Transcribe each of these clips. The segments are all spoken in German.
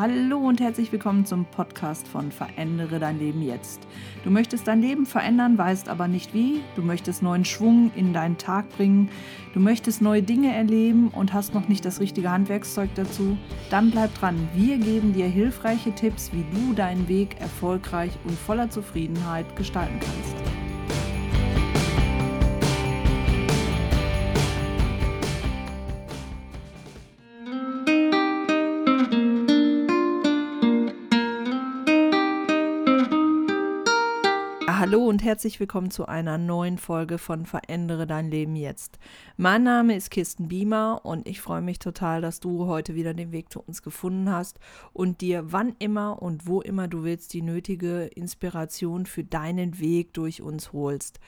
Hallo und herzlich willkommen zum Podcast von Verändere dein Leben jetzt. Du möchtest dein Leben verändern, weißt aber nicht wie. Du möchtest neuen Schwung in deinen Tag bringen. Du möchtest neue Dinge erleben und hast noch nicht das richtige Handwerkszeug dazu. Dann bleib dran. Wir geben dir hilfreiche Tipps, wie du deinen Weg erfolgreich und voller Zufriedenheit gestalten kannst. Und herzlich willkommen zu einer neuen Folge von Verändere dein Leben jetzt. Mein Name ist Kirsten Biemer und ich freue mich total, dass du heute wieder den Weg zu uns gefunden hast und dir wann immer und wo immer du willst die nötige Inspiration für deinen Weg durch uns holst.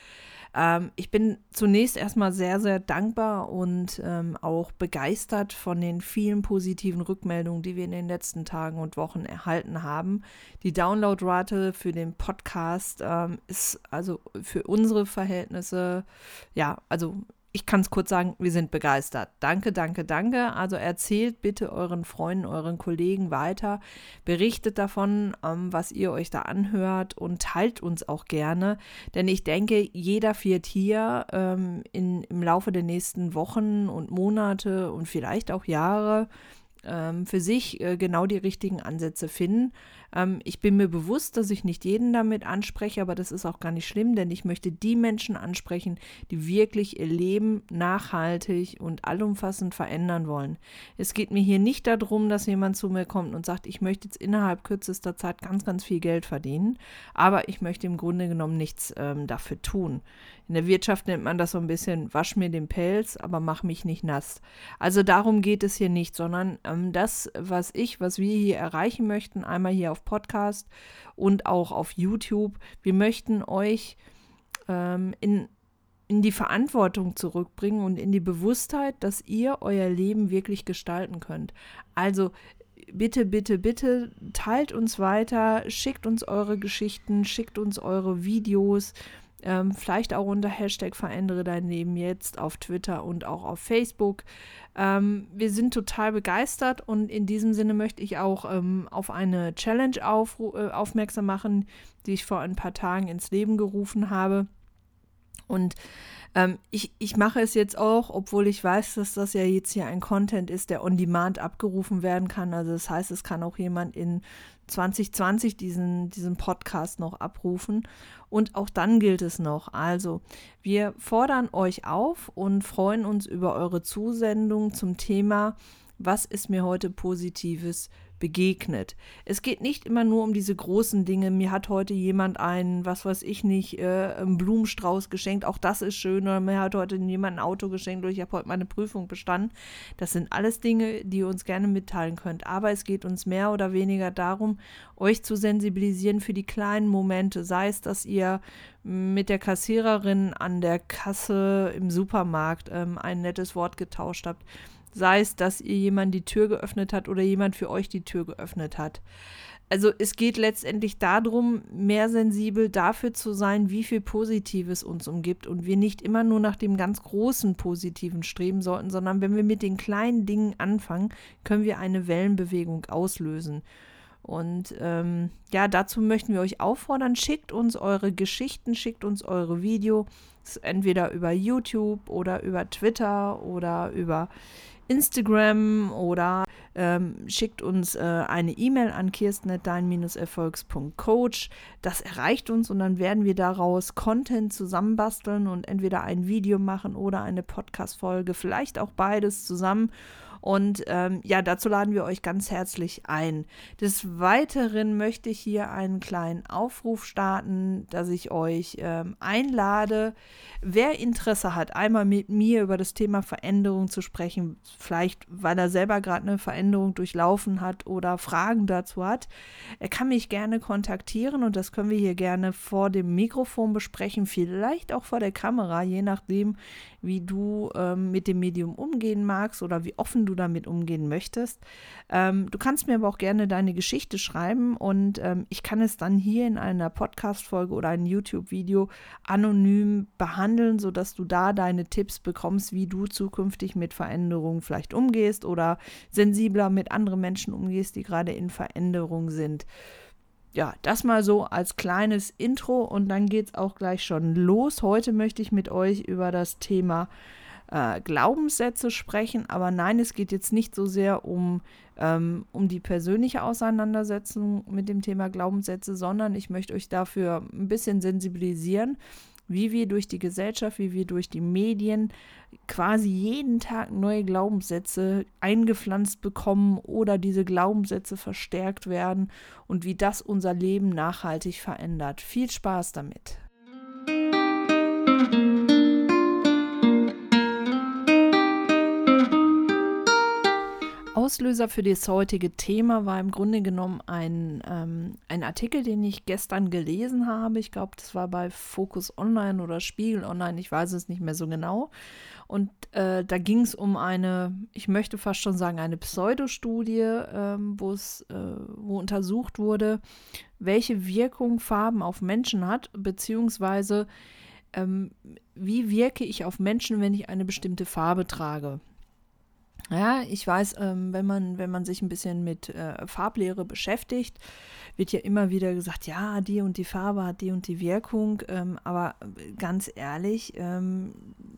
Ähm, ich bin zunächst erstmal sehr, sehr dankbar und ähm, auch begeistert von den vielen positiven Rückmeldungen, die wir in den letzten Tagen und Wochen erhalten haben. Die Downloadrate für den Podcast ähm, ist also für unsere Verhältnisse, ja, also ich kann es kurz sagen, wir sind begeistert. Danke, danke, danke. Also erzählt bitte euren Freunden, euren Kollegen weiter. Berichtet davon, ähm, was ihr euch da anhört und teilt uns auch gerne. Denn ich denke, jeder wird hier ähm, in, im Laufe der nächsten Wochen und Monate und vielleicht auch Jahre ähm, für sich äh, genau die richtigen Ansätze finden. Ähm, ich bin mir bewusst, dass ich nicht jeden damit anspreche, aber das ist auch gar nicht schlimm, denn ich möchte die Menschen ansprechen, die wirklich ihr Leben nachhaltig und allumfassend verändern wollen. Es geht mir hier nicht darum, dass jemand zu mir kommt und sagt, ich möchte jetzt innerhalb kürzester Zeit ganz, ganz viel Geld verdienen, aber ich möchte im Grunde genommen nichts ähm, dafür tun. In der Wirtschaft nennt man das so ein bisschen, wasch mir den Pelz, aber mach mich nicht nass. Also darum geht es hier nicht, sondern ähm, das, was ich, was wir hier erreichen möchten, einmal hier auf Podcast und auch auf YouTube, wir möchten euch ähm, in in die Verantwortung zurückbringen und in die Bewusstheit, dass ihr euer Leben wirklich gestalten könnt. Also bitte, bitte, bitte teilt uns weiter, schickt uns eure Geschichten, schickt uns eure Videos, ähm, vielleicht auch unter Hashtag Verändere dein Leben jetzt auf Twitter und auch auf Facebook. Ähm, wir sind total begeistert und in diesem Sinne möchte ich auch ähm, auf eine Challenge auf, äh, aufmerksam machen, die ich vor ein paar Tagen ins Leben gerufen habe. Und ähm, ich, ich mache es jetzt auch, obwohl ich weiß, dass das ja jetzt hier ein Content ist, der on demand abgerufen werden kann. Also das heißt, es kann auch jemand in 2020 diesen, diesen Podcast noch abrufen. Und auch dann gilt es noch. Also, wir fordern euch auf und freuen uns über eure Zusendung zum Thema, was ist mir heute Positives begegnet. Es geht nicht immer nur um diese großen Dinge. Mir hat heute jemand einen, was weiß ich nicht, äh, einen Blumenstrauß geschenkt. Auch das ist schön. Oder mir hat heute jemand ein Auto geschenkt oder ich habe heute meine Prüfung bestanden. Das sind alles Dinge, die ihr uns gerne mitteilen könnt. Aber es geht uns mehr oder weniger darum, euch zu sensibilisieren für die kleinen Momente. Sei es, dass ihr mit der Kassiererin an der Kasse im Supermarkt ähm, ein nettes Wort getauscht habt Sei es, dass ihr jemand die Tür geöffnet hat oder jemand für euch die Tür geöffnet hat. Also es geht letztendlich darum, mehr sensibel dafür zu sein, wie viel Positives uns umgibt und wir nicht immer nur nach dem ganz großen Positiven streben sollten, sondern wenn wir mit den kleinen Dingen anfangen, können wir eine Wellenbewegung auslösen. Und ähm, ja, dazu möchten wir euch auffordern, schickt uns eure Geschichten, schickt uns eure Videos, entweder über YouTube oder über Twitter oder über Instagram oder ähm, schickt uns äh, eine E-Mail an kirsten.dein-erfolgs.coach. Das erreicht uns und dann werden wir daraus Content zusammenbasteln und entweder ein Video machen oder eine Podcast-Folge, vielleicht auch beides zusammen und ähm, ja, dazu laden wir euch ganz herzlich ein. Des Weiteren möchte ich hier einen kleinen Aufruf starten, dass ich euch ähm, einlade, wer Interesse hat, einmal mit mir über das Thema Veränderung zu sprechen, vielleicht weil er selber gerade eine Veränderung durchlaufen hat oder Fragen dazu hat, er kann mich gerne kontaktieren und das können wir hier gerne vor dem Mikrofon besprechen, vielleicht auch vor der Kamera, je nachdem, wie du ähm, mit dem Medium umgehen magst oder wie offen du damit umgehen möchtest. Ähm, du kannst mir aber auch gerne deine Geschichte schreiben und ähm, ich kann es dann hier in einer Podcast-Folge oder einem YouTube-Video anonym behandeln, sodass du da deine Tipps bekommst, wie du zukünftig mit Veränderungen vielleicht umgehst oder sensibler mit anderen Menschen umgehst, die gerade in Veränderung sind ja, das mal so als kleines Intro und dann geht es auch gleich schon los. Heute möchte ich mit euch über das Thema äh, Glaubenssätze sprechen, aber nein, es geht jetzt nicht so sehr um, ähm, um die persönliche Auseinandersetzung mit dem Thema Glaubenssätze, sondern ich möchte euch dafür ein bisschen sensibilisieren, wie wir durch die Gesellschaft, wie wir durch die Medien quasi jeden Tag neue Glaubenssätze eingepflanzt bekommen oder diese Glaubenssätze verstärkt werden und wie das unser Leben nachhaltig verändert. Viel Spaß damit. Auslöser für das heutige Thema war im Grunde genommen ein, ähm, ein Artikel, den ich gestern gelesen habe. Ich glaube, das war bei Focus Online oder Spiegel Online, ich weiß es nicht mehr so genau. Und äh, da ging es um eine, ich möchte fast schon sagen, eine Pseudostudie, ähm, wo äh, wo untersucht wurde, welche Wirkung Farben auf Menschen hat, beziehungsweise ähm, wie wirke ich auf Menschen, wenn ich eine bestimmte Farbe trage. Ja, ich weiß, ähm, wenn, man, wenn man sich ein bisschen mit äh, Farblehre beschäftigt, wird ja immer wieder gesagt, ja, die und die Farbe hat die und die Wirkung. Ähm, aber äh, ganz ehrlich, ähm,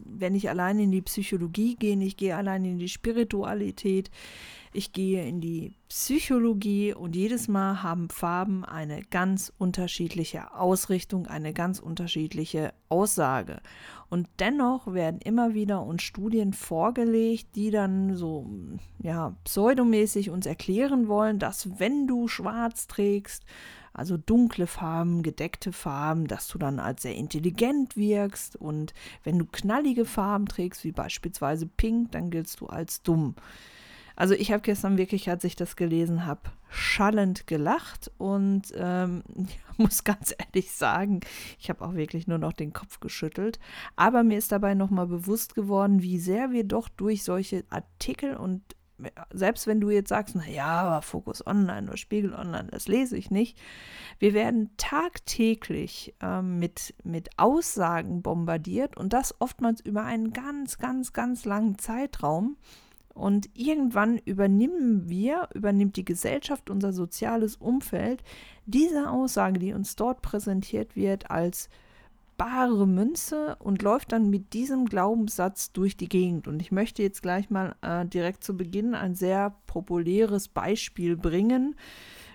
wenn ich allein in die Psychologie gehe, ich gehe allein in die Spiritualität, ich gehe in die Psychologie und jedes Mal haben Farben eine ganz unterschiedliche Ausrichtung, eine ganz unterschiedliche Aussage. Und dennoch werden immer wieder uns Studien vorgelegt, die dann so ja, pseudomäßig uns erklären wollen, dass wenn du schwarz trägst, also dunkle Farben, gedeckte Farben, dass du dann als sehr intelligent wirkst und wenn du knallige Farben trägst, wie beispielsweise pink, dann giltst du als dumm. Also ich habe gestern wirklich, als ich das gelesen habe, schallend gelacht und ähm, muss ganz ehrlich sagen, ich habe auch wirklich nur noch den Kopf geschüttelt. Aber mir ist dabei nochmal bewusst geworden, wie sehr wir doch durch solche Artikel und äh, selbst wenn du jetzt sagst, naja, aber Fokus Online oder Spiegel Online, das lese ich nicht. Wir werden tagtäglich ähm, mit, mit Aussagen bombardiert und das oftmals über einen ganz, ganz, ganz langen Zeitraum. Und irgendwann übernehmen wir, übernimmt die Gesellschaft, unser soziales Umfeld, diese Aussage, die uns dort präsentiert wird, als bare Münze und läuft dann mit diesem Glaubenssatz durch die Gegend. Und ich möchte jetzt gleich mal äh, direkt zu Beginn ein sehr populäres Beispiel bringen,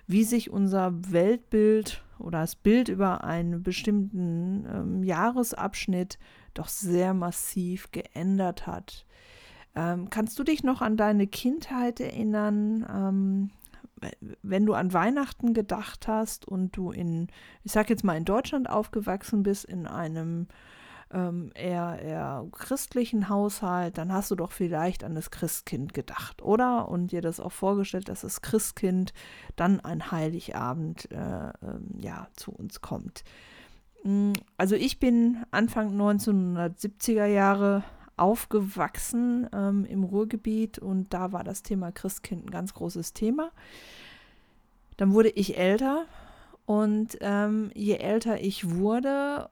wie sich unser Weltbild oder das Bild über einen bestimmten ähm, Jahresabschnitt doch sehr massiv geändert hat. Ähm, kannst du dich noch an deine Kindheit erinnern, ähm, wenn du an Weihnachten gedacht hast und du in, ich sag jetzt mal, in Deutschland aufgewachsen bist, in einem ähm, eher, eher christlichen Haushalt, dann hast du doch vielleicht an das Christkind gedacht, oder? Und dir das auch vorgestellt, dass das Christkind dann ein Heiligabend äh, äh, ja, zu uns kommt. Mm, also ich bin Anfang 1970er Jahre aufgewachsen ähm, im Ruhrgebiet und da war das Thema Christkind ein ganz großes Thema. Dann wurde ich älter und ähm, je älter ich wurde,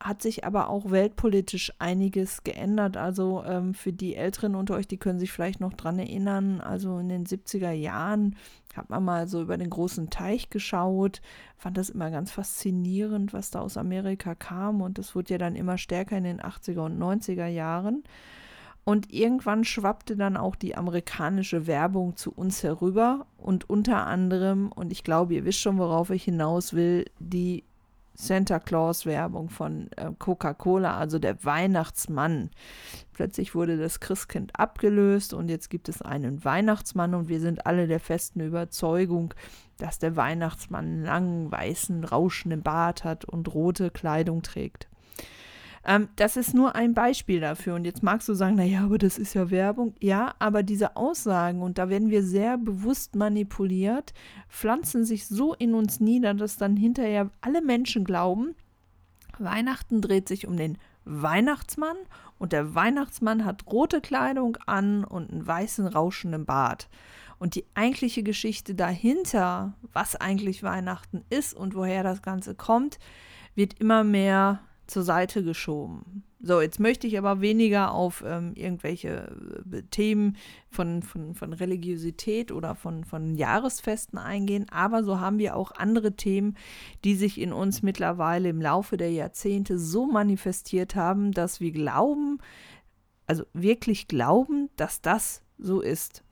hat sich aber auch weltpolitisch einiges geändert. Also ähm, für die Älteren unter euch, die können sich vielleicht noch dran erinnern. Also in den 70er Jahren hat man mal so über den großen Teich geschaut, fand das immer ganz faszinierend, was da aus Amerika kam. Und das wurde ja dann immer stärker in den 80er und 90er Jahren. Und irgendwann schwappte dann auch die amerikanische Werbung zu uns herüber und unter anderem, und ich glaube, ihr wisst schon, worauf ich hinaus will, die Santa Claus Werbung von äh, Coca-Cola, also der Weihnachtsmann. Plötzlich wurde das Christkind abgelöst und jetzt gibt es einen Weihnachtsmann und wir sind alle der festen Überzeugung, dass der Weihnachtsmann einen langen, weißen, rauschenden Bart hat und rote Kleidung trägt. Ähm, das ist nur ein Beispiel dafür. Und jetzt magst du sagen, naja, aber das ist ja Werbung. Ja, aber diese Aussagen, und da werden wir sehr bewusst manipuliert, pflanzen sich so in uns nieder, dass dann hinterher alle Menschen glauben, Weihnachten dreht sich um den Weihnachtsmann und der Weihnachtsmann hat rote Kleidung an und einen weißen rauschenden Bart. Und die eigentliche Geschichte dahinter, was eigentlich Weihnachten ist und woher das Ganze kommt, wird immer mehr zur Seite geschoben. So, jetzt möchte ich aber weniger auf ähm, irgendwelche äh, Themen von, von, von Religiosität oder von, von Jahresfesten eingehen, aber so haben wir auch andere Themen, die sich in uns mittlerweile im Laufe der Jahrzehnte so manifestiert haben, dass wir glauben, also wirklich glauben, dass das so ist.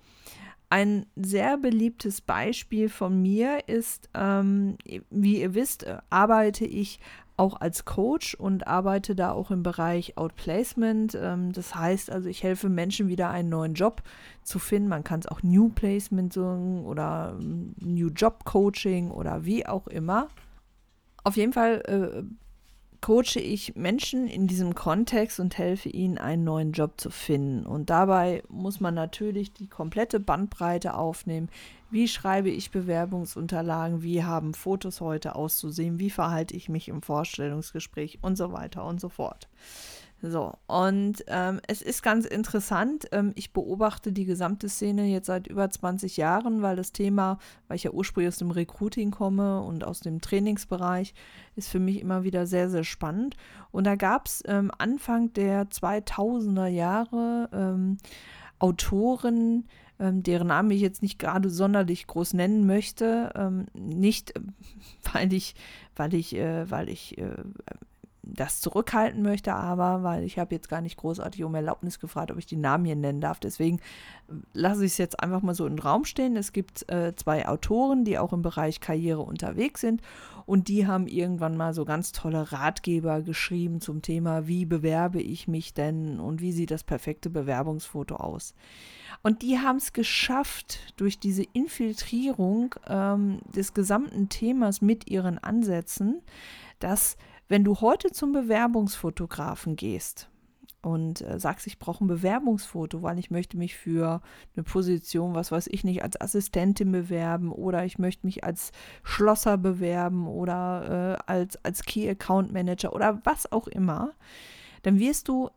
Ein sehr beliebtes Beispiel von mir ist, ähm, wie ihr wisst, äh, arbeite ich auch als Coach und arbeite da auch im Bereich Outplacement. Ähm, das heißt also, ich helfe Menschen wieder einen neuen Job zu finden. Man kann es auch New Placement sagen oder ähm, New Job Coaching oder wie auch immer. Auf jeden Fall äh, coache ich Menschen in diesem Kontext und helfe ihnen, einen neuen Job zu finden. Und dabei muss man natürlich die komplette Bandbreite aufnehmen. Wie schreibe ich Bewerbungsunterlagen? Wie haben Fotos heute auszusehen? Wie verhalte ich mich im Vorstellungsgespräch? Und so weiter und so fort. So, und ähm, es ist ganz interessant. Ähm, ich beobachte die gesamte Szene jetzt seit über 20 Jahren, weil das Thema, weil ich ja ursprünglich aus dem Recruiting komme und aus dem Trainingsbereich, ist für mich immer wieder sehr, sehr spannend. Und da gab es ähm, Anfang der 2000er Jahre ähm, Autoren, ähm, deren Namen ich jetzt nicht gerade sonderlich groß nennen möchte. Ähm, nicht, weil ich, weil ich, äh, weil ich äh, das zurückhalten möchte, aber weil ich habe jetzt gar nicht großartig um Erlaubnis gefragt, ob ich die Namen hier nennen darf. Deswegen äh, lasse ich es jetzt einfach mal so in den Raum stehen. Es gibt äh, zwei Autoren, die auch im Bereich Karriere unterwegs sind und die haben irgendwann mal so ganz tolle Ratgeber geschrieben zum Thema, wie bewerbe ich mich denn und wie sieht das perfekte Bewerbungsfoto aus. Und die haben es geschafft, durch diese Infiltrierung ähm, des gesamten Themas mit ihren Ansätzen, dass wenn du heute zum Bewerbungsfotografen gehst und äh, sagst, ich brauche ein Bewerbungsfoto, weil ich möchte mich für eine Position, was weiß ich nicht, als Assistentin bewerben oder ich möchte mich als Schlosser bewerben oder äh, als, als Key Account Manager oder was auch immer, dann wirst du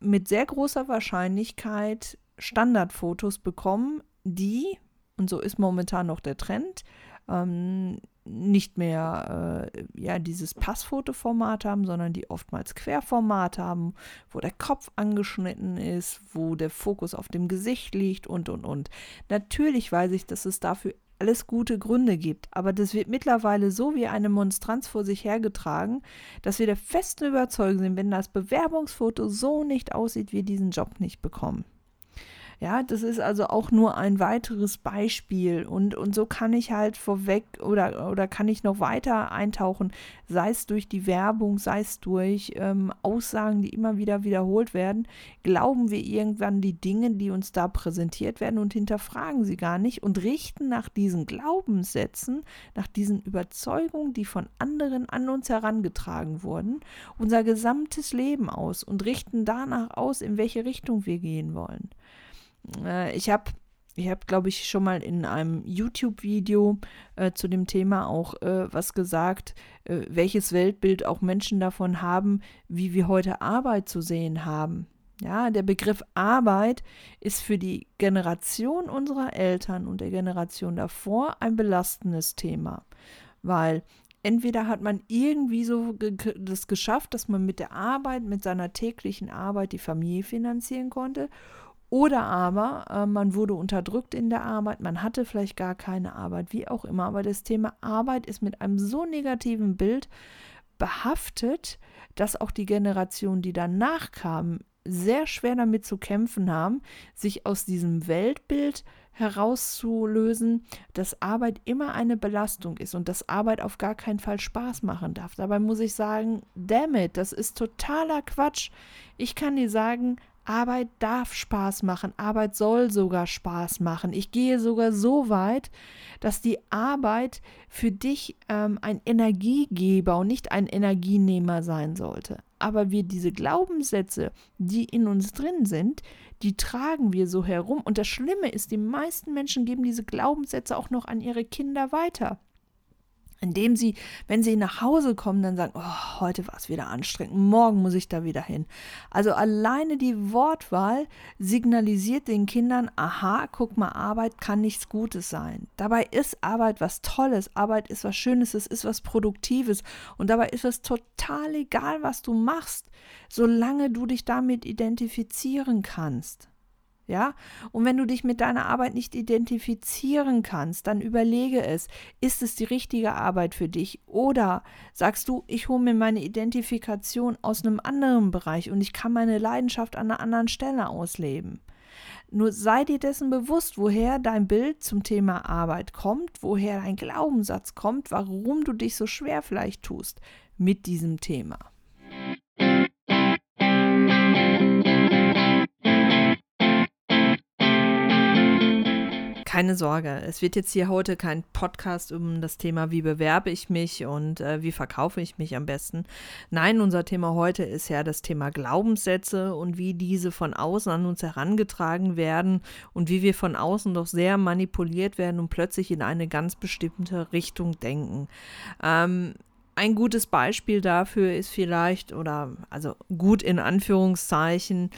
mit sehr großer Wahrscheinlichkeit Standardfotos bekommen, die, und so ist momentan noch der Trend, ähm, nicht mehr äh, ja, dieses Passfotoformat haben, sondern die oftmals Querformat haben, wo der Kopf angeschnitten ist, wo der Fokus auf dem Gesicht liegt und und und. Natürlich weiß ich, dass es dafür alles gute Gründe gibt, aber das wird mittlerweile so wie eine Monstranz vor sich hergetragen, dass wir der festen Überzeugung sind, wenn das Bewerbungsfoto so nicht aussieht, wir diesen Job nicht bekommen. Ja, das ist also auch nur ein weiteres Beispiel und, und so kann ich halt vorweg oder, oder kann ich noch weiter eintauchen, sei es durch die Werbung, sei es durch ähm, Aussagen, die immer wieder wiederholt werden, glauben wir irgendwann die Dinge, die uns da präsentiert werden und hinterfragen sie gar nicht und richten nach diesen Glaubenssätzen, nach diesen Überzeugungen, die von anderen an uns herangetragen wurden, unser gesamtes Leben aus und richten danach aus, in welche Richtung wir gehen wollen. Äh, ich habe ich habe, glaube ich, schon mal in einem YouTube-Video äh, zu dem Thema auch äh, was gesagt, äh, welches Weltbild auch Menschen davon haben, wie wir heute Arbeit zu sehen haben. Ja, der Begriff Arbeit ist für die Generation unserer Eltern und der Generation davor ein belastendes Thema, weil entweder hat man irgendwie so das geschafft, dass man mit der Arbeit, mit seiner täglichen Arbeit die Familie finanzieren konnte, oder aber äh, man wurde unterdrückt in der Arbeit, man hatte vielleicht gar keine Arbeit, wie auch immer. Aber das Thema Arbeit ist mit einem so negativen Bild behaftet, dass auch die Generation, die danach kam, sehr schwer damit zu kämpfen haben, sich aus diesem Weltbild herauszulösen, dass Arbeit immer eine Belastung ist und dass Arbeit auf gar keinen Fall Spaß machen darf. Dabei muss ich sagen, damn it, das ist totaler Quatsch. Ich kann dir sagen, Arbeit darf Spaß machen, Arbeit soll sogar Spaß machen. Ich gehe sogar so weit, dass die Arbeit für dich ähm, ein Energiegeber und nicht ein Energienehmer sein sollte. Aber wir diese Glaubenssätze, die in uns drin sind, die tragen wir so herum. Und das Schlimme ist, die meisten Menschen geben diese Glaubenssätze auch noch an ihre Kinder weiter. Indem sie, wenn sie nach Hause kommen, dann sagen, oh, heute war es wieder anstrengend, morgen muss ich da wieder hin. Also alleine die Wortwahl signalisiert den Kindern, aha, guck mal, Arbeit kann nichts Gutes sein. Dabei ist Arbeit was Tolles, Arbeit ist was Schönes, es ist was Produktives und dabei ist es total egal, was du machst, solange du dich damit identifizieren kannst. Ja, und wenn du dich mit deiner Arbeit nicht identifizieren kannst, dann überlege es, ist es die richtige Arbeit für dich oder sagst du, ich hole mir meine Identifikation aus einem anderen Bereich und ich kann meine Leidenschaft an einer anderen Stelle ausleben. Nur sei dir dessen bewusst, woher dein Bild zum Thema Arbeit kommt, woher dein Glaubenssatz kommt, warum du dich so schwer vielleicht tust mit diesem Thema. Keine Sorge, es wird jetzt hier heute kein Podcast um das Thema, wie bewerbe ich mich und äh, wie verkaufe ich mich am besten. Nein, unser Thema heute ist ja das Thema Glaubenssätze und wie diese von außen an uns herangetragen werden und wie wir von außen doch sehr manipuliert werden und plötzlich in eine ganz bestimmte Richtung denken. Ähm, ein gutes Beispiel dafür ist vielleicht, oder also gut in Anführungszeichen,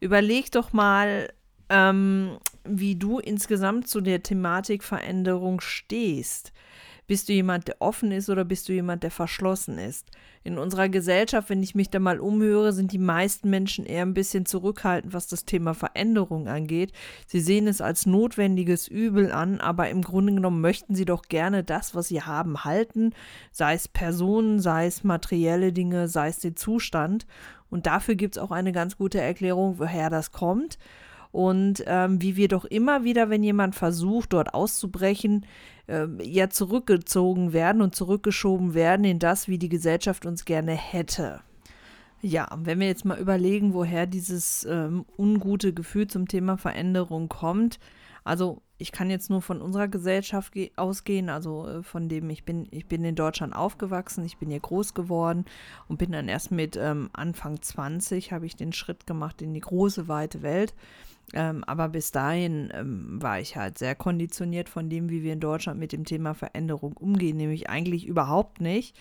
überleg doch mal, ähm, wie du insgesamt zu der Thematik Veränderung stehst. Bist du jemand, der offen ist oder bist du jemand, der verschlossen ist? In unserer Gesellschaft, wenn ich mich da mal umhöre, sind die meisten Menschen eher ein bisschen zurückhaltend, was das Thema Veränderung angeht. Sie sehen es als notwendiges Übel an, aber im Grunde genommen möchten sie doch gerne das, was sie haben, halten, sei es Personen, sei es materielle Dinge, sei es den Zustand. Und dafür gibt es auch eine ganz gute Erklärung, woher das kommt und ähm, wie wir doch immer wieder, wenn jemand versucht, dort auszubrechen, äh, ja zurückgezogen werden und zurückgeschoben werden in das, wie die Gesellschaft uns gerne hätte. Ja, wenn wir jetzt mal überlegen, woher dieses ähm, ungute Gefühl zum Thema Veränderung kommt, also ich kann jetzt nur von unserer Gesellschaft ausgehen, also äh, von dem ich bin, ich bin in Deutschland aufgewachsen, ich bin hier groß geworden und bin dann erst mit ähm, Anfang 20 habe ich den Schritt gemacht in die große weite Welt. Ähm, aber bis dahin ähm, war ich halt sehr konditioniert von dem, wie wir in Deutschland mit dem Thema Veränderung umgehen, nämlich eigentlich überhaupt nicht.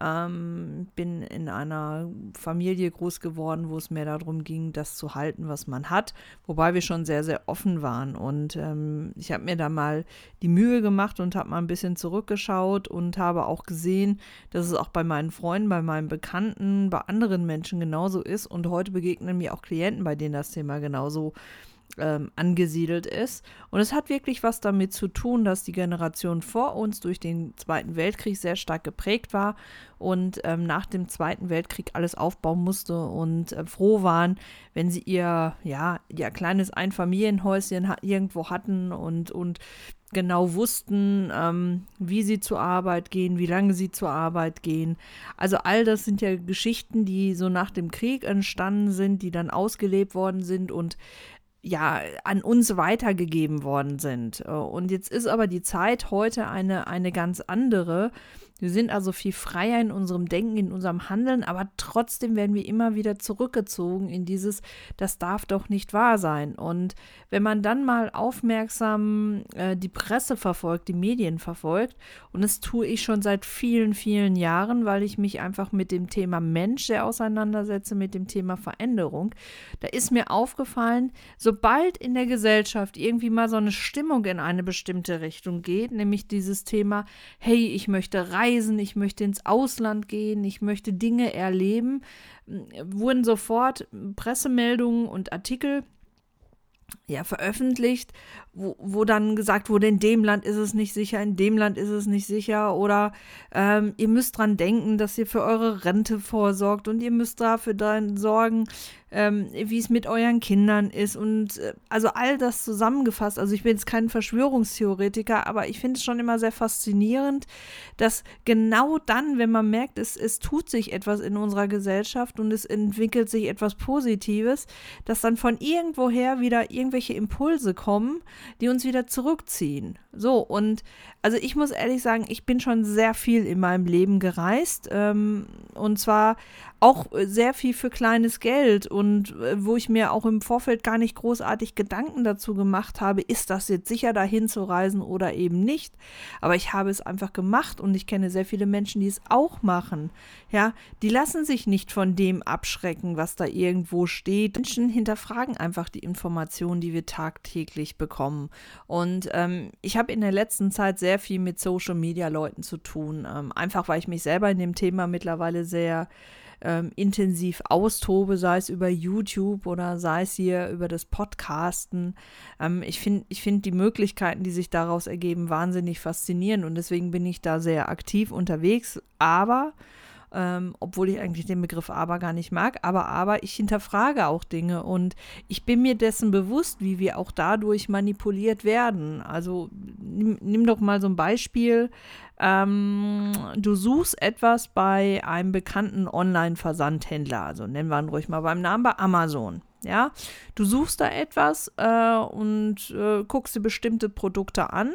Ähm, bin in einer Familie groß geworden, wo es mehr darum ging, das zu halten, was man hat, wobei wir schon sehr, sehr offen waren. Und ähm, ich habe mir da mal die Mühe gemacht und habe mal ein bisschen zurückgeschaut und habe auch gesehen, dass es auch bei meinen Freunden, bei meinen Bekannten, bei anderen Menschen genauso ist. Und heute begegnen mir auch Klienten, bei denen das Thema genauso ist ähm, angesiedelt ist. Und es hat wirklich was damit zu tun, dass die Generation vor uns durch den Zweiten Weltkrieg sehr stark geprägt war und ähm, nach dem Zweiten Weltkrieg alles aufbauen musste und äh, froh waren, wenn sie ihr, ja, ihr kleines Einfamilienhäuschen ha irgendwo hatten und, und genau wussten, ähm, wie sie zur Arbeit gehen, wie lange sie zur Arbeit gehen. Also all das sind ja Geschichten, die so nach dem Krieg entstanden sind, die dann ausgelebt worden sind und ja, an uns weitergegeben worden sind. Und jetzt ist aber die Zeit heute eine, eine ganz andere. Wir sind also viel freier in unserem Denken, in unserem Handeln, aber trotzdem werden wir immer wieder zurückgezogen in dieses, das darf doch nicht wahr sein. Und wenn man dann mal aufmerksam äh, die Presse verfolgt, die Medien verfolgt, und das tue ich schon seit vielen, vielen Jahren, weil ich mich einfach mit dem Thema Mensch sehr auseinandersetze, mit dem Thema Veränderung, da ist mir aufgefallen, sobald in der Gesellschaft irgendwie mal so eine Stimmung in eine bestimmte Richtung geht, nämlich dieses Thema, hey, ich möchte reisen, reisen, ich möchte ins Ausland gehen, ich möchte Dinge erleben, wurden sofort Pressemeldungen und Artikel ja, veröffentlicht, wo, wo dann gesagt wurde, in dem Land ist es nicht sicher, in dem Land ist es nicht sicher oder ähm, ihr müsst dran denken, dass ihr für eure Rente vorsorgt und ihr müsst dafür dann sorgen, ähm, wie es mit euren Kindern ist und äh, also all das zusammengefasst. Also ich bin jetzt kein Verschwörungstheoretiker, aber ich finde es schon immer sehr faszinierend, dass genau dann, wenn man merkt, es, es tut sich etwas in unserer Gesellschaft und es entwickelt sich etwas Positives, dass dann von irgendwoher wieder irgendwelche Impulse kommen, die uns wieder zurückziehen. So, und also ich muss ehrlich sagen, ich bin schon sehr viel in meinem Leben gereist. Ähm, und zwar auch äh, sehr viel für kleines Geld und äh, wo ich mir auch im Vorfeld gar nicht großartig Gedanken dazu gemacht habe, ist das jetzt sicher dahin zu reisen oder eben nicht. Aber ich habe es einfach gemacht und ich kenne sehr viele Menschen, die es auch machen. Ja, die lassen sich nicht von dem abschrecken, was da irgendwo steht. Menschen hinterfragen einfach die Informationen, die wir tagtäglich bekommen. Und ähm, ich habe in der letzten Zeit sehr viel mit Social Media Leuten zu tun. Ähm, einfach weil ich mich selber in dem Thema mittlerweile sehr ähm, intensiv austobe, sei es über YouTube oder sei es hier über das Podcasten. Ähm, ich finde ich find die Möglichkeiten, die sich daraus ergeben, wahnsinnig faszinierend und deswegen bin ich da sehr aktiv unterwegs. Aber ähm, obwohl ich eigentlich den Begriff aber gar nicht mag, aber aber ich hinterfrage auch Dinge und ich bin mir dessen bewusst, wie wir auch dadurch manipuliert werden. Also nimm, nimm doch mal so ein Beispiel. Ähm, du suchst etwas bei einem bekannten Online-Versandhändler, also nennen wir ihn ruhig mal beim Namen bei Amazon. Ja, du suchst da etwas äh, und äh, guckst dir bestimmte Produkte an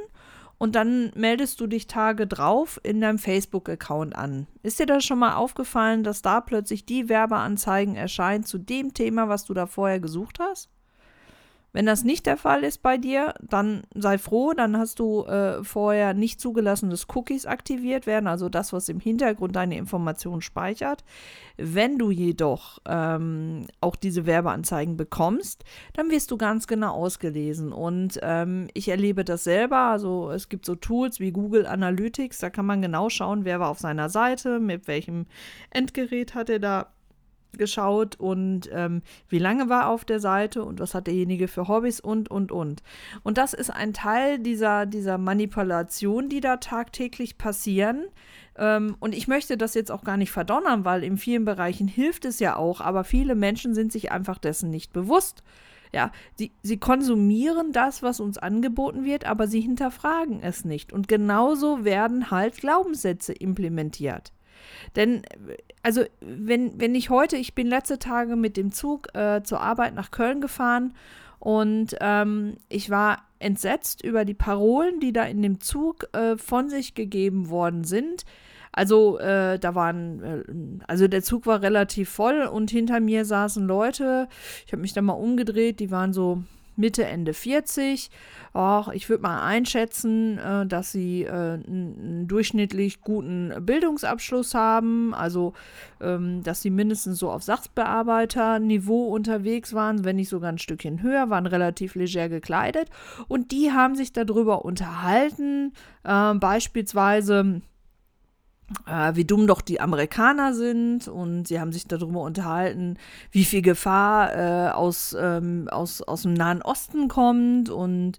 und dann meldest du dich Tage drauf in deinem Facebook-Account an. Ist dir das schon mal aufgefallen, dass da plötzlich die Werbeanzeigen erscheinen zu dem Thema, was du da vorher gesucht hast? Wenn das nicht der Fall ist bei dir, dann sei froh, dann hast du äh, vorher nicht zugelassen, dass Cookies aktiviert werden, also das, was im Hintergrund deine Informationen speichert. Wenn du jedoch ähm, auch diese Werbeanzeigen bekommst, dann wirst du ganz genau ausgelesen. Und ähm, ich erlebe das selber. Also es gibt so Tools wie Google Analytics, da kann man genau schauen, wer war auf seiner Seite, mit welchem Endgerät hat er da geschaut und ähm, wie lange war auf der Seite und was hat derjenige für Hobbys und, und, und. Und das ist ein Teil dieser, dieser Manipulation, die da tagtäglich passieren. Ähm, und ich möchte das jetzt auch gar nicht verdonnern, weil in vielen Bereichen hilft es ja auch, aber viele Menschen sind sich einfach dessen nicht bewusst. Ja, sie, sie konsumieren das, was uns angeboten wird, aber sie hinterfragen es nicht. Und genauso werden halt Glaubenssätze implementiert. Denn, also, wenn, wenn ich heute, ich bin letzte Tage mit dem Zug äh, zur Arbeit nach Köln gefahren und ähm, ich war entsetzt über die Parolen, die da in dem Zug äh, von sich gegeben worden sind. Also äh, da waren, äh, also der Zug war relativ voll und hinter mir saßen Leute. Ich habe mich da mal umgedreht, die waren so Mitte, Ende 40. Och, ich würde mal einschätzen, äh, dass sie äh, einen durchschnittlich guten Bildungsabschluss haben, also ähm, dass sie mindestens so auf Sachbearbeiterniveau unterwegs waren, wenn nicht sogar ein Stückchen höher, waren relativ leger gekleidet und die haben sich darüber unterhalten, äh, beispielsweise äh, wie dumm doch die Amerikaner sind und sie haben sich darüber unterhalten, wie viel Gefahr äh, aus, ähm, aus, aus dem Nahen Osten kommt und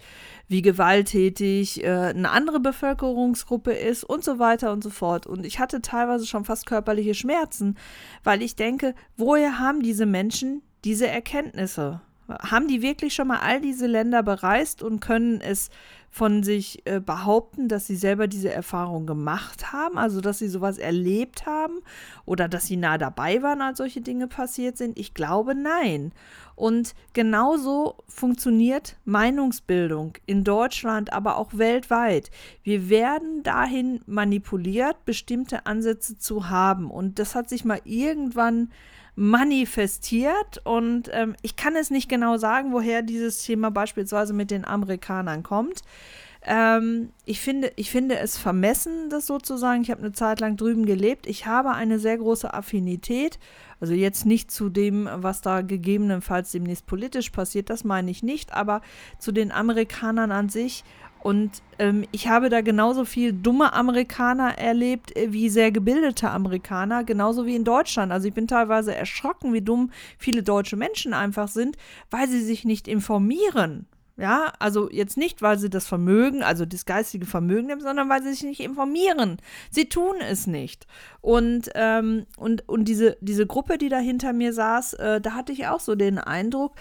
wie gewalttätig äh, eine andere Bevölkerungsgruppe ist und so weiter und so fort. Und ich hatte teilweise schon fast körperliche Schmerzen, weil ich denke, woher haben diese Menschen diese Erkenntnisse? Haben die wirklich schon mal all diese Länder bereist und können es von sich äh, behaupten, dass sie selber diese Erfahrung gemacht haben, also dass sie sowas erlebt haben oder dass sie nah dabei waren, als solche Dinge passiert sind? Ich glaube nein. Und genauso funktioniert Meinungsbildung in Deutschland, aber auch weltweit. Wir werden dahin manipuliert, bestimmte Ansätze zu haben. Und das hat sich mal irgendwann manifestiert und ähm, ich kann es nicht genau sagen, woher dieses Thema beispielsweise mit den Amerikanern kommt. Ähm, ich, finde, ich finde es vermessen, das sozusagen. Ich habe eine Zeit lang drüben gelebt. Ich habe eine sehr große Affinität. Also jetzt nicht zu dem, was da gegebenenfalls demnächst politisch passiert, das meine ich nicht, aber zu den Amerikanern an sich und ähm, ich habe da genauso viel dumme Amerikaner erlebt äh, wie sehr gebildete Amerikaner, genauso wie in Deutschland. Also ich bin teilweise erschrocken, wie dumm viele deutsche Menschen einfach sind, weil sie sich nicht informieren. Ja, also jetzt nicht, weil sie das Vermögen, also das geistige Vermögen nehmen, sondern weil sie sich nicht informieren. Sie tun es nicht. Und, ähm, und, und diese, diese Gruppe, die da hinter mir saß, äh, da hatte ich auch so den Eindruck,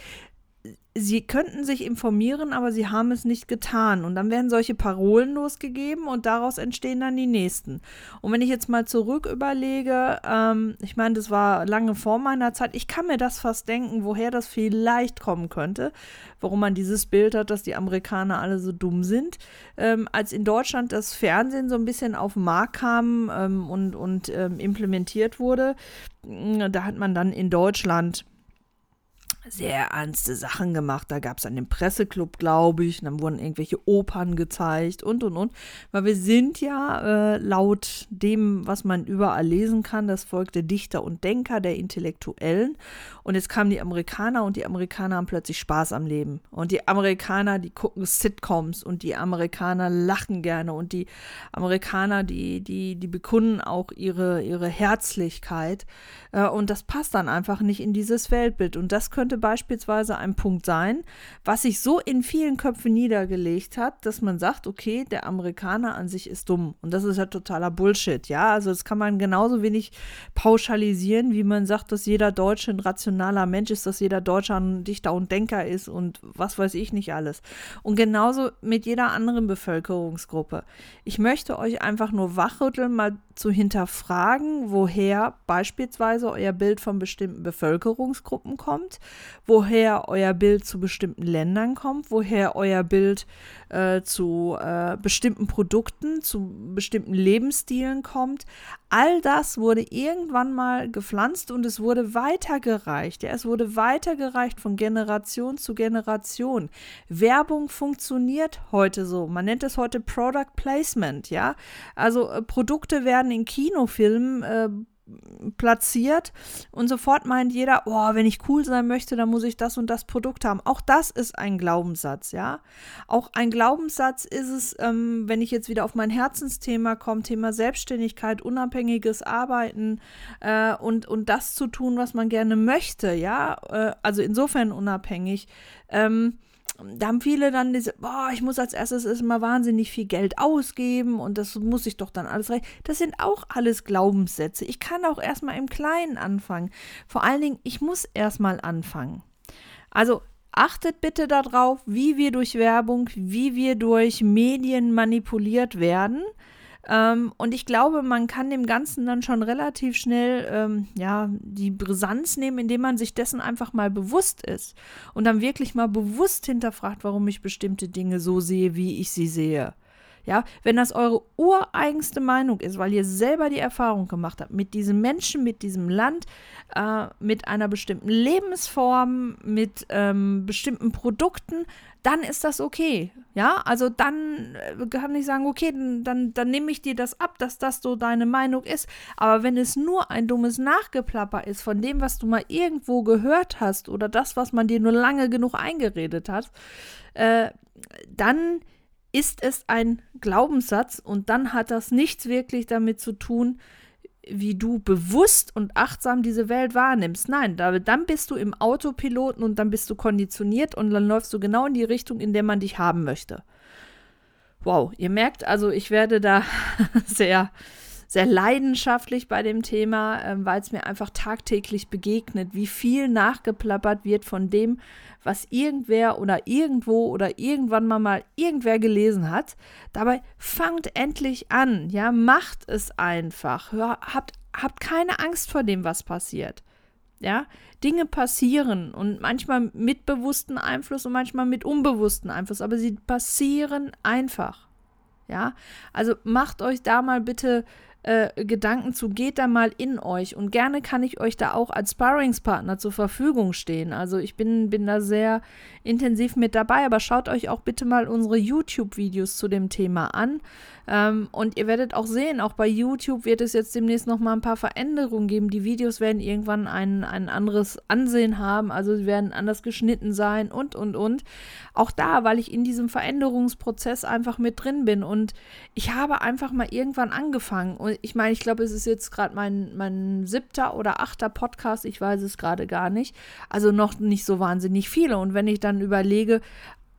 sie könnten sich informieren, aber sie haben es nicht getan. Und dann werden solche Parolen losgegeben und daraus entstehen dann die nächsten. Und wenn ich jetzt mal zurück überlege, ähm, ich meine, das war lange vor meiner Zeit, ich kann mir das fast denken, woher das vielleicht kommen könnte, warum man dieses Bild hat, dass die Amerikaner alle so dumm sind. Ähm, als in Deutschland das Fernsehen so ein bisschen auf den Markt kam ähm, und, und ähm, implementiert wurde, da hat man dann in Deutschland sehr ernste Sachen gemacht. Da gab es einen Presseclub, glaube ich, und dann wurden irgendwelche Opern gezeigt und und und. Weil wir sind ja äh, laut dem, was man überall lesen kann, das Volk der Dichter und Denker, der Intellektuellen. Und jetzt kamen die Amerikaner und die Amerikaner haben plötzlich Spaß am Leben. Und die Amerikaner, die gucken Sitcoms und die Amerikaner lachen gerne und die Amerikaner, die, die, die bekunden auch ihre, ihre Herzlichkeit. Äh, und das passt dann einfach nicht in dieses Weltbild. Und das könnte beispielsweise ein Punkt sein, was sich so in vielen Köpfen niedergelegt hat, dass man sagt, okay, der Amerikaner an sich ist dumm. Und das ist ja totaler Bullshit, ja. Also das kann man genauso wenig pauschalisieren, wie man sagt, dass jeder Deutsche ein rationaler Mensch ist, dass jeder Deutsche ein Dichter und Denker ist und was weiß ich nicht alles. Und genauso mit jeder anderen Bevölkerungsgruppe. Ich möchte euch einfach nur wachrütteln, mal zu hinterfragen, woher beispielsweise euer Bild von bestimmten Bevölkerungsgruppen kommt, woher euer Bild zu bestimmten Ländern kommt, woher euer Bild äh, zu äh, bestimmten Produkten, zu bestimmten Lebensstilen kommt. All das wurde irgendwann mal gepflanzt und es wurde weitergereicht. Ja, es wurde weitergereicht von Generation zu Generation. Werbung funktioniert heute so. Man nennt es heute Product Placement. Ja, also äh, Produkte werden in Kinofilmen äh, platziert und sofort meint jeder, oh, wenn ich cool sein möchte, dann muss ich das und das Produkt haben. Auch das ist ein Glaubenssatz, ja. Auch ein Glaubenssatz ist es, ähm, wenn ich jetzt wieder auf mein Herzensthema komme, Thema Selbstständigkeit, unabhängiges Arbeiten äh, und, und das zu tun, was man gerne möchte, ja. Äh, also insofern unabhängig. Ähm, da haben viele dann diese, boah, ich muss als erstes erstmal wahnsinnig viel Geld ausgeben und das muss ich doch dann alles recht. Das sind auch alles Glaubenssätze. Ich kann auch erstmal im Kleinen anfangen. Vor allen Dingen, ich muss erstmal anfangen. Also achtet bitte darauf, wie wir durch Werbung, wie wir durch Medien manipuliert werden. Ähm, und ich glaube, man kann dem Ganzen dann schon relativ schnell ähm, ja, die Brisanz nehmen, indem man sich dessen einfach mal bewusst ist und dann wirklich mal bewusst hinterfragt, warum ich bestimmte Dinge so sehe, wie ich sie sehe. Ja, wenn das eure ureigenste Meinung ist, weil ihr selber die Erfahrung gemacht habt mit diesem Menschen, mit diesem Land, äh, mit einer bestimmten Lebensform, mit ähm, bestimmten Produkten, dann ist das okay. Ja, also dann äh, kann ich sagen, okay, dann, dann, dann nehme ich dir das ab, dass das so deine Meinung ist. Aber wenn es nur ein dummes Nachgeplapper ist von dem, was du mal irgendwo gehört hast oder das, was man dir nur lange genug eingeredet hat, äh, dann ist es ein Glaubenssatz und dann hat das nichts wirklich damit zu tun, wie du bewusst und achtsam diese Welt wahrnimmst. Nein, da, dann bist du im Autopiloten und dann bist du konditioniert und dann läufst du genau in die Richtung, in der man dich haben möchte. Wow, ihr merkt also, ich werde da sehr, sehr leidenschaftlich bei dem Thema, äh, weil es mir einfach tagtäglich begegnet, wie viel nachgeplappert wird von dem, was irgendwer oder irgendwo oder irgendwann mal mal irgendwer gelesen hat. Dabei fangt endlich an, ja, macht es einfach. Hör, habt, habt keine Angst vor dem, was passiert. Ja, Dinge passieren und manchmal mit bewussten Einfluss und manchmal mit unbewussten Einfluss, aber sie passieren einfach. Ja, also macht euch da mal bitte äh, Gedanken zu, geht da mal in euch und gerne kann ich euch da auch als Sparringspartner zur Verfügung stehen. Also ich bin, bin da sehr intensiv mit dabei, aber schaut euch auch bitte mal unsere YouTube-Videos zu dem Thema an. Ähm, und ihr werdet auch sehen, auch bei YouTube wird es jetzt demnächst noch mal ein paar Veränderungen geben. Die Videos werden irgendwann ein, ein anderes Ansehen haben, also sie werden anders geschnitten sein und, und, und. Auch da, weil ich in diesem Veränderungsprozess einfach mit drin bin und ich habe einfach mal irgendwann angefangen. Und ich meine, ich glaube, es ist jetzt gerade mein, mein siebter oder achter Podcast, ich weiß es gerade gar nicht. Also noch nicht so wahnsinnig viele. Und wenn ich dann überlege,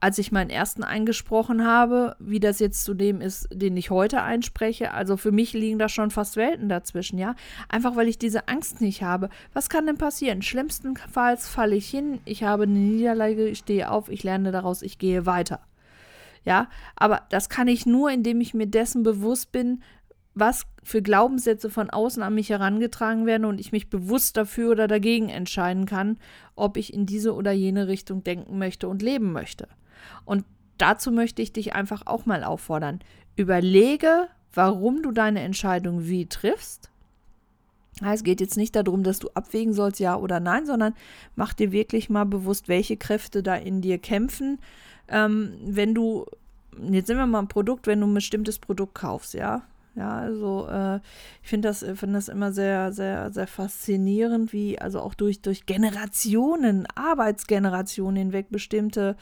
als ich meinen ersten eingesprochen habe, wie das jetzt zu dem ist, den ich heute einspreche. Also für mich liegen da schon fast Welten dazwischen, ja. Einfach weil ich diese Angst nicht habe. Was kann denn passieren? Schlimmstenfalls falle ich hin, ich habe eine Niederlage, ich stehe auf, ich lerne daraus, ich gehe weiter. Ja, aber das kann ich nur, indem ich mir dessen bewusst bin, was für Glaubenssätze von außen an mich herangetragen werden und ich mich bewusst dafür oder dagegen entscheiden kann, ob ich in diese oder jene Richtung denken möchte und leben möchte. Und dazu möchte ich dich einfach auch mal auffordern. Überlege, warum du deine Entscheidung wie triffst. Es geht jetzt nicht darum, dass du abwägen sollst, ja oder nein, sondern mach dir wirklich mal bewusst, welche Kräfte da in dir kämpfen. Ähm, wenn du, jetzt sind wir mal ein Produkt, wenn du ein bestimmtes Produkt kaufst, ja. Ja, also äh, ich finde das, find das immer sehr, sehr, sehr faszinierend, wie also auch durch, durch Generationen, Arbeitsgenerationen hinweg bestimmte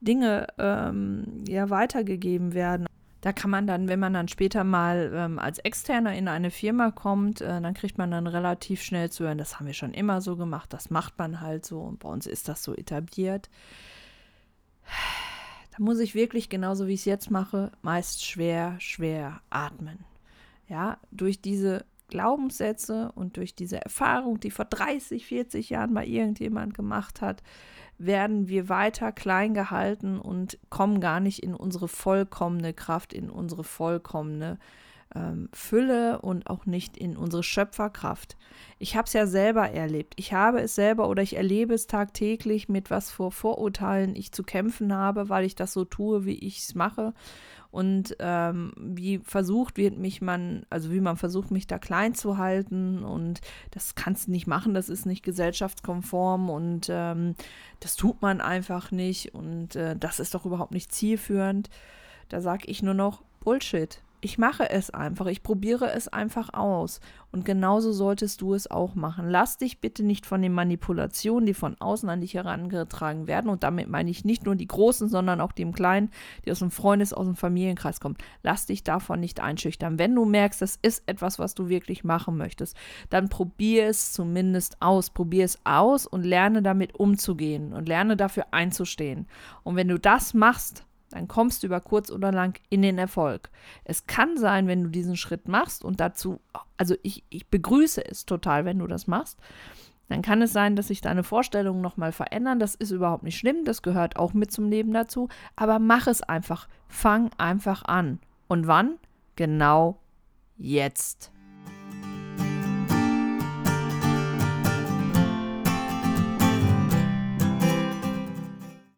Dinge ähm, ja weitergegeben werden. Da kann man dann, wenn man dann später mal ähm, als Externer in eine Firma kommt, äh, dann kriegt man dann relativ schnell zu hören, das haben wir schon immer so gemacht, das macht man halt so und bei uns ist das so etabliert. Da muss ich wirklich, genauso wie ich es jetzt mache, meist schwer, schwer atmen. Ja, durch diese Glaubenssätze und durch diese Erfahrung, die vor 30, 40 Jahren bei irgendjemand gemacht hat, werden wir weiter klein gehalten und kommen gar nicht in unsere vollkommene Kraft, in unsere vollkommene ähm, Fülle und auch nicht in unsere Schöpferkraft. Ich habe es ja selber erlebt. Ich habe es selber oder ich erlebe es tagtäglich, mit was vor Vorurteilen ich zu kämpfen habe, weil ich das so tue, wie ich es mache und ähm, wie versucht wird mich man, also wie man versucht, mich da klein zu halten und das kannst du nicht machen, das ist nicht gesellschaftskonform und ähm, das tut man einfach nicht und äh, das ist doch überhaupt nicht zielführend. Da sage ich nur noch Bullshit. Ich mache es einfach, ich probiere es einfach aus. Und genauso solltest du es auch machen. Lass dich bitte nicht von den Manipulationen, die von außen an dich herangetragen werden, und damit meine ich nicht nur die Großen, sondern auch die im Kleinen, die aus dem Freundes-, aus dem Familienkreis kommen. Lass dich davon nicht einschüchtern. Wenn du merkst, das ist etwas, was du wirklich machen möchtest, dann probier es zumindest aus. Probier es aus und lerne damit umzugehen und lerne dafür einzustehen. Und wenn du das machst, dann kommst du über kurz oder lang in den Erfolg. Es kann sein, wenn du diesen Schritt machst und dazu, also ich, ich begrüße es total, wenn du das machst, dann kann es sein, dass sich deine Vorstellungen nochmal verändern. Das ist überhaupt nicht schlimm, das gehört auch mit zum Leben dazu. Aber mach es einfach. Fang einfach an. Und wann? Genau jetzt.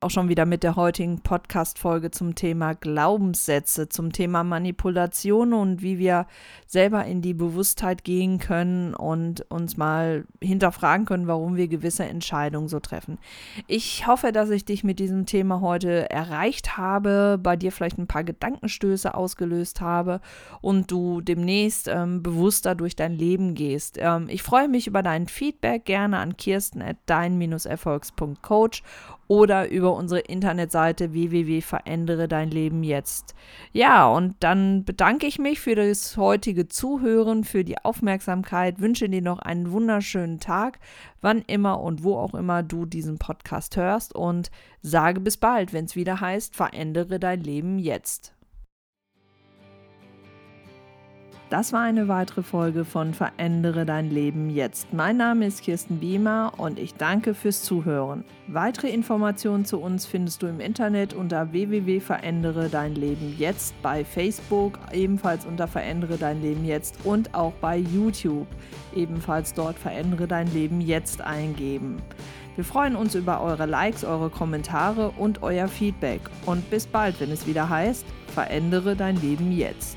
Auch schon wieder mit der heutigen Podcast-Folge zum Thema Glaubenssätze, zum Thema Manipulation und wie wir selber in die Bewusstheit gehen können und uns mal hinterfragen können, warum wir gewisse Entscheidungen so treffen. Ich hoffe, dass ich dich mit diesem Thema heute erreicht habe, bei dir vielleicht ein paar Gedankenstöße ausgelöst habe und du demnächst ähm, bewusster durch dein Leben gehst. Ähm, ich freue mich über dein Feedback gerne an kirsten at dein-erfolgs.coach oder über unsere Internetseite www.verändere dein Leben jetzt. Ja, und dann bedanke ich mich für das heutige Zuhören, für die Aufmerksamkeit, wünsche dir noch einen wunderschönen Tag, wann immer und wo auch immer du diesen Podcast hörst und sage bis bald, wenn es wieder heißt, verändere dein Leben jetzt. Das war eine weitere Folge von Verändere dein Leben jetzt. Mein Name ist Kirsten Biemer und ich danke fürs Zuhören. Weitere Informationen zu uns findest du im Internet unter www.verändere dein Leben jetzt, bei Facebook ebenfalls unter Verändere dein Leben jetzt und auch bei YouTube ebenfalls dort Verändere dein Leben jetzt eingeben. Wir freuen uns über eure Likes, eure Kommentare und euer Feedback. Und bis bald, wenn es wieder heißt, verändere dein Leben jetzt.